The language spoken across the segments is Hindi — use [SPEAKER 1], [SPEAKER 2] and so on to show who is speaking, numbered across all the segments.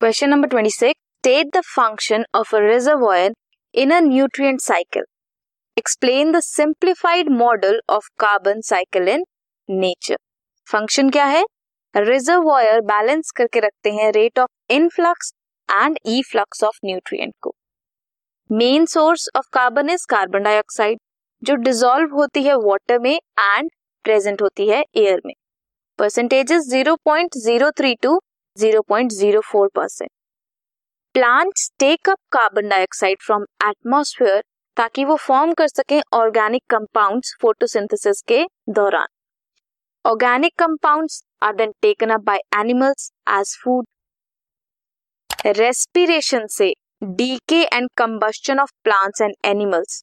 [SPEAKER 1] Question number twenty six state the function of a reservoir in a nutrient cycle explain the simplified model of carbon cycle in nature function क्या है? रिजर्वॉयर बैलेंस करके रखते हैं rate of influx and efflux of nutrient को. Main source of carbon is carbon dioxide जो डिजोल्व होती है वाटर में एंड प्रेजेंट होती है एयर में. Percentages zero point zero three two 0.04 percent plants take up carbon dioxide from atmosphere ताकि वो फॉर्म कर सकें ऑर्गेनिक कंपाउंड्स फोटोसिंथेसिस के दौरान। Organic compounds are then taken up by animals as food respiration से decay and combustion of plants and animals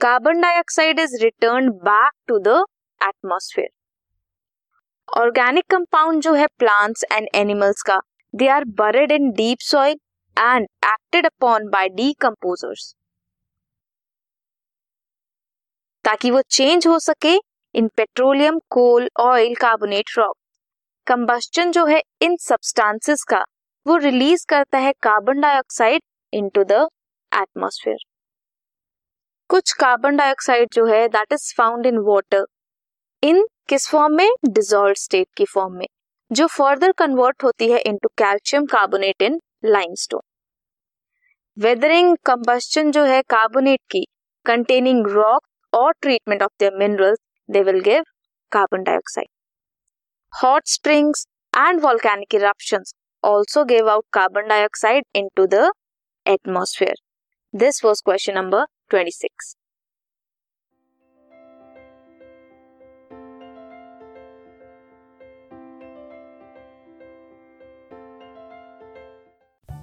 [SPEAKER 1] carbon dioxide is return back to the atmosphere organic compound जो है प्लांट्स एंड एनिमल्स का they are buried in deep soil and acted upon by decomposers ताकि वो चेंज हो सके in petroleum coal oil carbonate rock combustion जो है इन सब्सटेंसेस का, वो रिलीज़ करता है carbon dioxide into the atmosphere कुछ कार्बन डाइऑक्साइड जो है that is found in water in किस फॉर्म में डिजोल्व स्टेट की फॉर्म में, जो फर्दर कन्वर्ट होती है into calcium carbonate in limestone weathering combustion जो है कार्बोनेट की कंटेनिंग रॉक और treatment of the minerals they will give carbon dioxide hot springs and volcanic eruptions also gave out carbon dioxide into the atmosphere. This was question number 26.